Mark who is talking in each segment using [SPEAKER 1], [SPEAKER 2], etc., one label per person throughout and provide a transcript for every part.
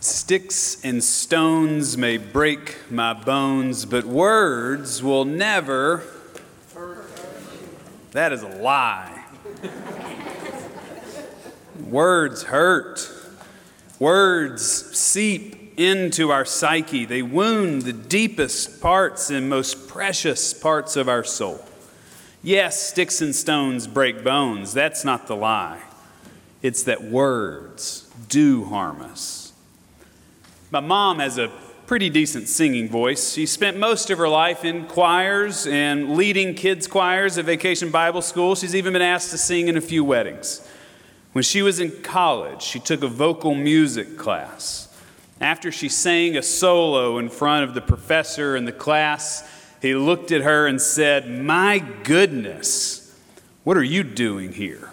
[SPEAKER 1] Sticks and stones may break my bones, but words will never. That is a lie. words hurt. Words seep into our psyche. They wound the deepest parts and most precious parts of our soul. Yes, sticks and stones break bones. That's not the lie. It's that words do harm us. My mom has a pretty decent singing voice. She spent most of her life in choirs and leading kids' choirs at Vacation Bible School. She's even been asked to sing in a few weddings. When she was in college, she took a vocal music class. After she sang a solo in front of the professor and the class, he looked at her and said, My goodness, what are you doing here?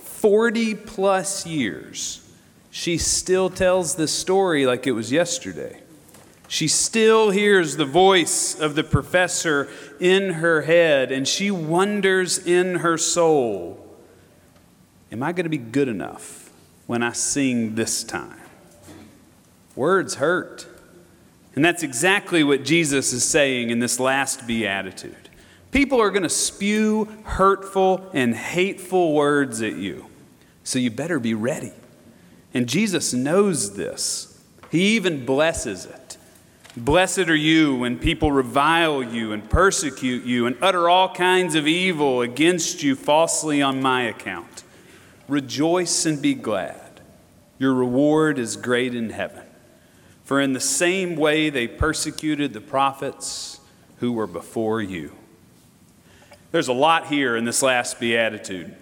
[SPEAKER 1] 40 plus years she still tells the story like it was yesterday. She still hears the voice of the professor in her head, and she wonders in her soul Am I going to be good enough when I sing this time? Words hurt. And that's exactly what Jesus is saying in this last beatitude. People are going to spew hurtful and hateful words at you, so you better be ready. And Jesus knows this. He even blesses it. Blessed are you when people revile you and persecute you and utter all kinds of evil against you falsely on my account. Rejoice and be glad. Your reward is great in heaven. For in the same way they persecuted the prophets who were before you. There's a lot here in this last beatitude.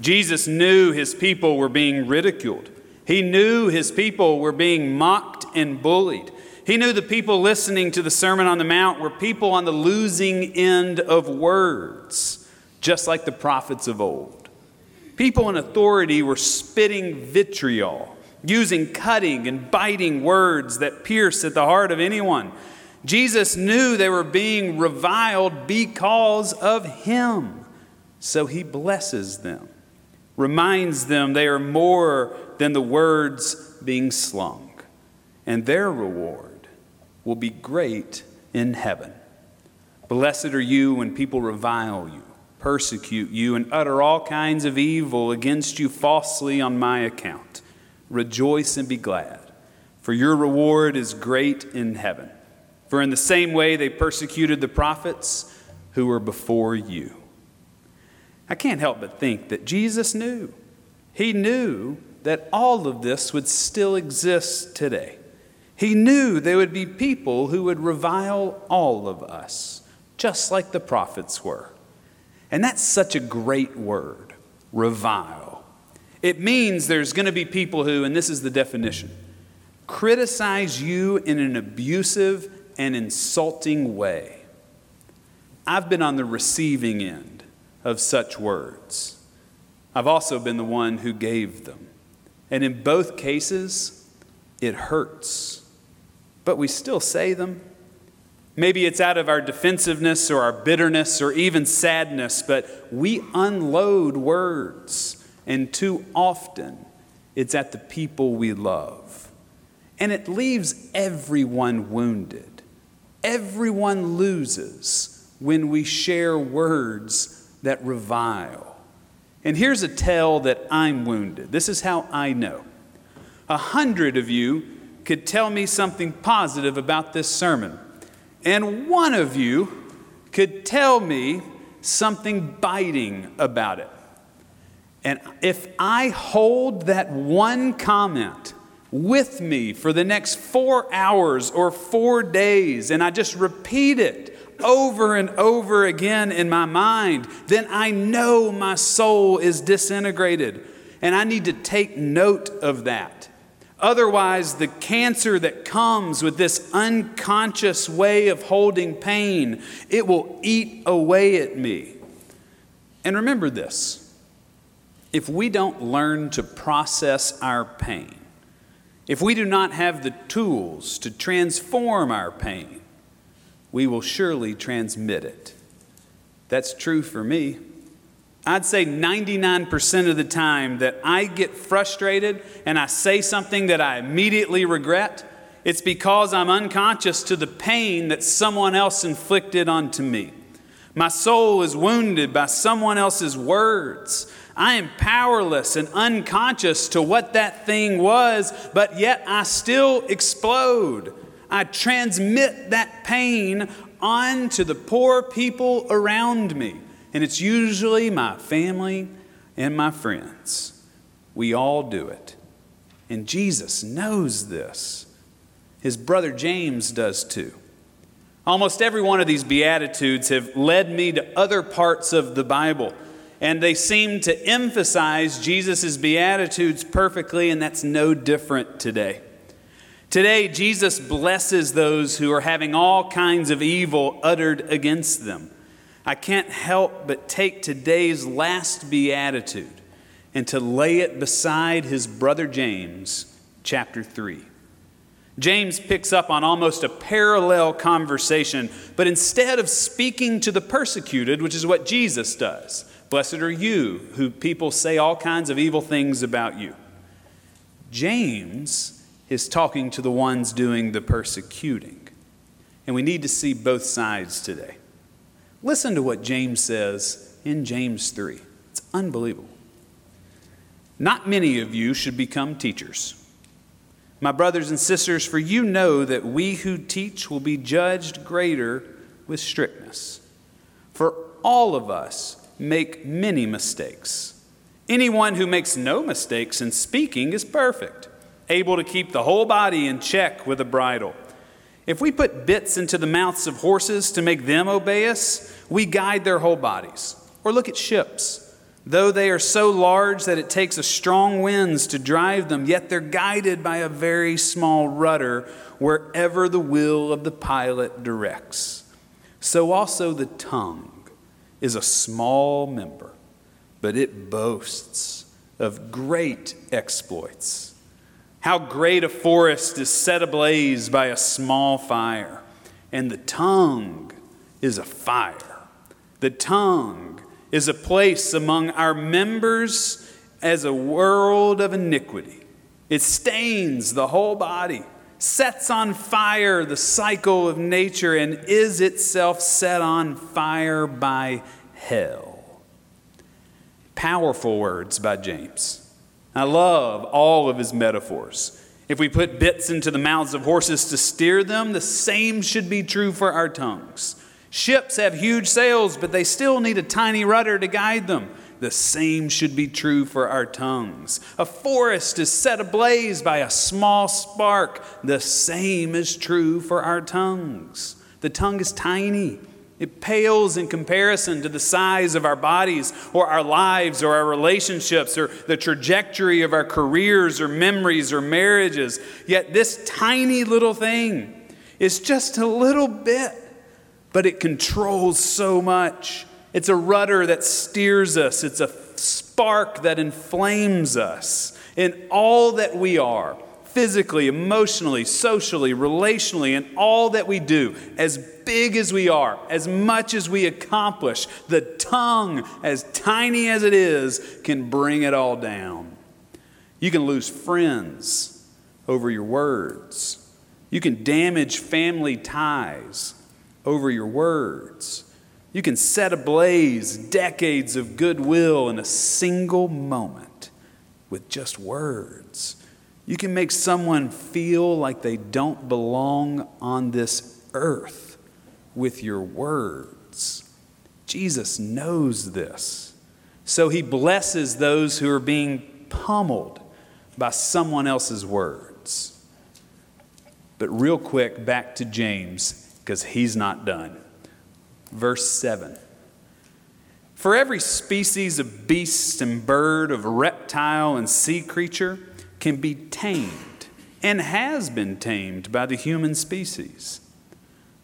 [SPEAKER 1] Jesus knew his people were being ridiculed. He knew his people were being mocked and bullied. He knew the people listening to the Sermon on the Mount were people on the losing end of words, just like the prophets of old. People in authority were spitting vitriol, using cutting and biting words that pierce at the heart of anyone. Jesus knew they were being reviled because of him, so he blesses them, reminds them they are more than the words being slung. And their reward will be great in heaven. Blessed are you when people revile you, persecute you, and utter all kinds of evil against you falsely on my account. Rejoice and be glad, for your reward is great in heaven. For in the same way they persecuted the prophets who were before you. I can't help but think that Jesus knew. He knew that all of this would still exist today. He knew there would be people who would revile all of us, just like the prophets were. And that's such a great word, revile. It means there's going to be people who, and this is the definition, criticize you in an abusive and insulting way. I've been on the receiving end of such words. I've also been the one who gave them. And in both cases, it hurts. But we still say them. Maybe it's out of our defensiveness or our bitterness or even sadness, but we unload words. And too often, it's at the people we love. And it leaves everyone wounded. Everyone loses when we share words that revile. And here's a tell that I'm wounded. This is how I know. A hundred of you could tell me something positive about this sermon, and one of you could tell me something biting about it. And if I hold that one comment with me for the next four hours or four days, and I just repeat it over and over again in my mind, then I know my soul is disintegrated. And I need to take note of that. Otherwise, the cancer that comes with this unconscious way of holding pain, it will eat away at me. And remember this if we don't learn to process our pain, if we do not have the tools to transform our pain, we will surely transmit it. That's true for me. I'd say 99% of the time that I get frustrated and I say something that I immediately regret, it's because I'm unconscious to the pain that someone else inflicted onto me. My soul is wounded by someone else's words. I am powerless and unconscious to what that thing was, but yet I still explode. I transmit that pain on to the poor people around me. And it's usually my family and my friends. We all do it. And Jesus knows this. His brother James does too. Almost every one of these Beatitudes have led me to other parts of the Bible, and they seem to emphasize Jesus' Beatitudes perfectly, and that's no different today. Today, Jesus blesses those who are having all kinds of evil uttered against them. I can't help but take today's last beatitude and to lay it beside his brother James, chapter 3. James picks up on almost a parallel conversation, but instead of speaking to the persecuted, which is what Jesus does, blessed are you who people say all kinds of evil things about you. James is talking to the ones doing the persecuting. And we need to see both sides today. Listen to what James says in James 3. It's unbelievable. Not many of you should become teachers. My brothers and sisters, for you know that we who teach will be judged greater with strictness. For all of us make many mistakes. Anyone who makes no mistakes in speaking is perfect, able to keep the whole body in check with a bridle. If we put bits into the mouths of horses to make them obey us, we guide their whole bodies. Or look at ships. Though they are so large that it takes a strong winds to drive them, yet they're guided by a very small rudder wherever the will of the pilot directs. So also the tongue is a small member, but it boasts of great exploits. How great a forest is set ablaze by a small fire, and the tongue is a fire. The tongue is a place among our members as a world of iniquity. It stains the whole body, sets on fire the cycle of nature, and is itself set on fire by hell. Powerful words by James. I love all of his metaphors. If we put bits into the mouths of horses to steer them, the same should be true for our tongues. Ships have huge sails, but they still need a tiny rudder to guide them. The same should be true for our tongues. A forest is set ablaze by a small spark. The same is true for our tongues. The tongue is tiny. It pales in comparison to the size of our bodies or our lives or our relationships or the trajectory of our careers or memories or marriages. Yet, this tiny little thing is just a little bit but it controls so much. It's a rudder that steers us, it's a spark that inflames us in all that we are physically, emotionally, socially, relationally, and all that we do, as big as we are, as much as we accomplish, the tongue, as tiny as it is, can bring it all down. You can lose friends over your words. You can damage family ties over your words. You can set ablaze decades of goodwill in a single moment with just words. You can make someone feel like they don't belong on this earth with your words. Jesus knows this. So he blesses those who are being pummeled by someone else's words. But, real quick, back to James because he's not done. Verse 7 For every species of beast and bird, of reptile and sea creature can be tamed and has been tamed by the human species,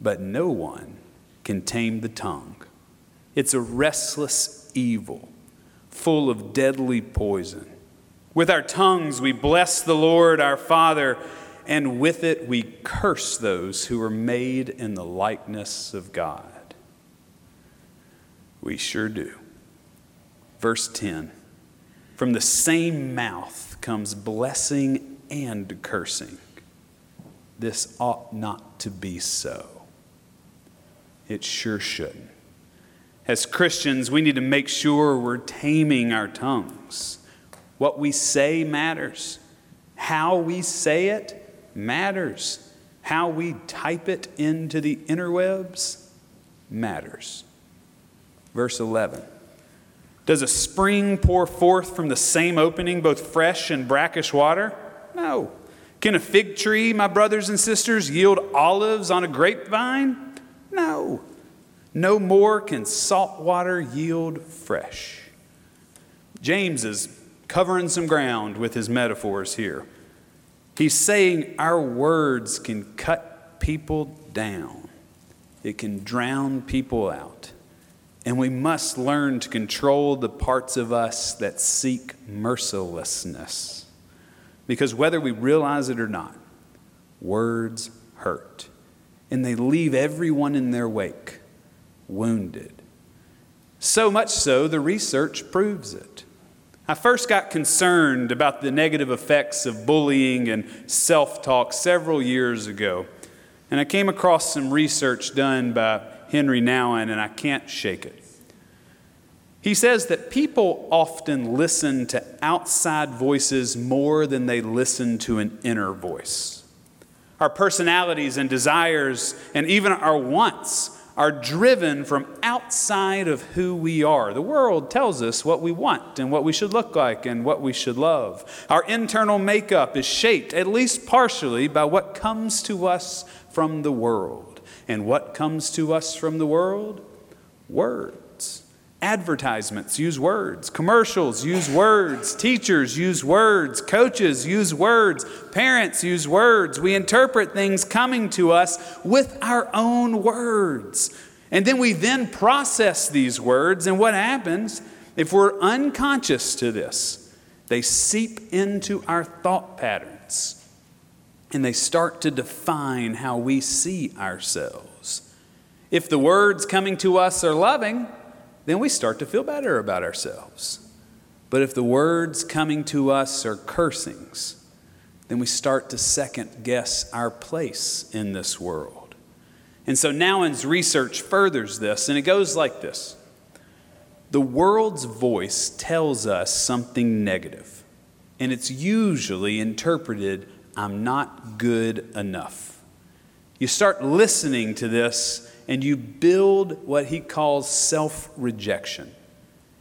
[SPEAKER 1] but no one can tame the tongue. It's a restless evil, full of deadly poison. With our tongues, we bless the Lord our Father and with it we curse those who are made in the likeness of God. We sure do. Verse 10 From the same mouth comes blessing and cursing. This ought not to be so. It sure shouldn't. As Christians, we need to make sure we're taming our tongues. What we say matters. How we say it matters. How we type it into the interwebs matters. Verse 11 Does a spring pour forth from the same opening both fresh and brackish water? No. Can a fig tree, my brothers and sisters, yield olives on a grapevine? No. No more can salt water yield fresh. James is covering some ground with his metaphors here. He's saying our words can cut people down, it can drown people out. And we must learn to control the parts of us that seek mercilessness. Because whether we realize it or not, words hurt. And they leave everyone in their wake wounded. So much so, the research proves it. I first got concerned about the negative effects of bullying and self talk several years ago. And I came across some research done by Henri Nouwen, and I can't shake it. He says that people often listen to outside voices more than they listen to an inner voice. Our personalities and desires, and even our wants, are driven from outside of who we are. The world tells us what we want and what we should look like and what we should love. Our internal makeup is shaped, at least partially, by what comes to us from the world. And what comes to us from the world? Words. Advertisements use words, commercials use words, teachers use words, coaches use words, parents use words. We interpret things coming to us with our own words. And then we then process these words, and what happens if we're unconscious to this? They seep into our thought patterns and they start to define how we see ourselves. If the words coming to us are loving, then we start to feel better about ourselves. But if the words coming to us are cursings, then we start to second guess our place in this world. And so Nouwen's research furthers this, and it goes like this The world's voice tells us something negative, and it's usually interpreted, I'm not good enough. You start listening to this and you build what he calls self rejection.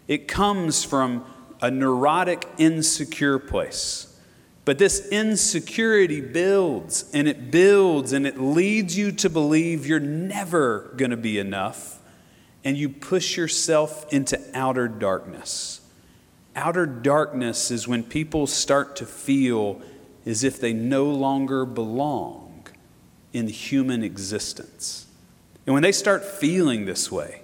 [SPEAKER 1] It comes from a neurotic, insecure place. But this insecurity builds and it builds and it leads you to believe you're never going to be enough. And you push yourself into outer darkness. Outer darkness is when people start to feel as if they no longer belong in human existence. And when they start feeling this way,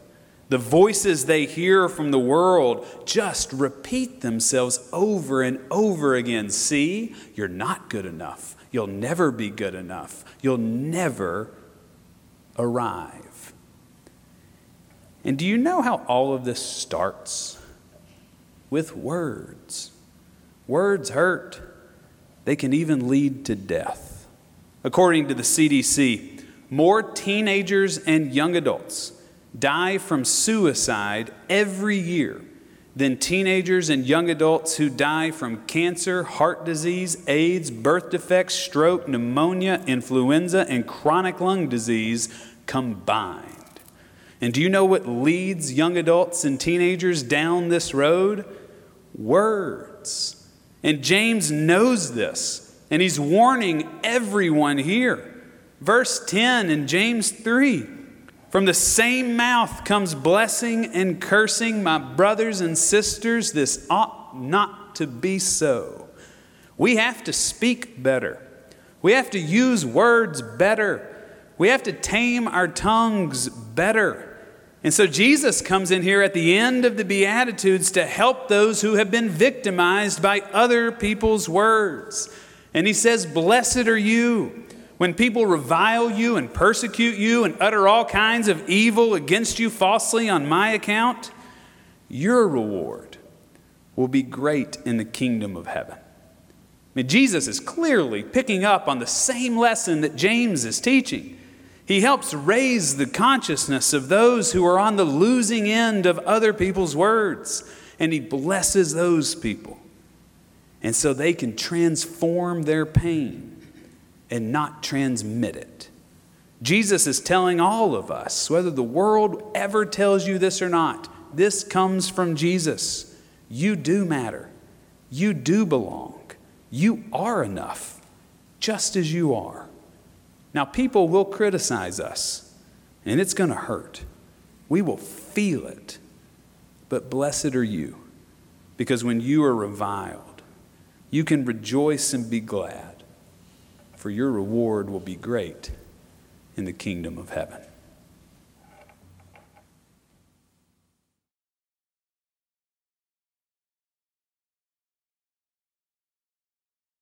[SPEAKER 1] the voices they hear from the world just repeat themselves over and over again. See, you're not good enough. You'll never be good enough. You'll never arrive. And do you know how all of this starts? With words. Words hurt, they can even lead to death. According to the CDC, more teenagers and young adults die from suicide every year than teenagers and young adults who die from cancer, heart disease, AIDS, birth defects, stroke, pneumonia, influenza, and chronic lung disease combined. And do you know what leads young adults and teenagers down this road? Words. And James knows this, and he's warning everyone here. Verse 10 in James 3 From the same mouth comes blessing and cursing, my brothers and sisters. This ought not to be so. We have to speak better, we have to use words better, we have to tame our tongues better. And so Jesus comes in here at the end of the Beatitudes to help those who have been victimized by other people's words. And he says, Blessed are you when people revile you and persecute you and utter all kinds of evil against you falsely on my account, your reward will be great in the kingdom of heaven. I mean, Jesus is clearly picking up on the same lesson that James is teaching. He helps raise the consciousness of those who are on the losing end of other people's words, and he blesses those people. And so they can transform their pain and not transmit it. Jesus is telling all of us, whether the world ever tells you this or not, this comes from Jesus. You do matter. You do belong. You are enough, just as you are. Now, people will criticize us, and it's going to hurt. We will feel it. But blessed are you, because when you are reviled, you can rejoice and be glad, for your reward will be great in the kingdom of heaven.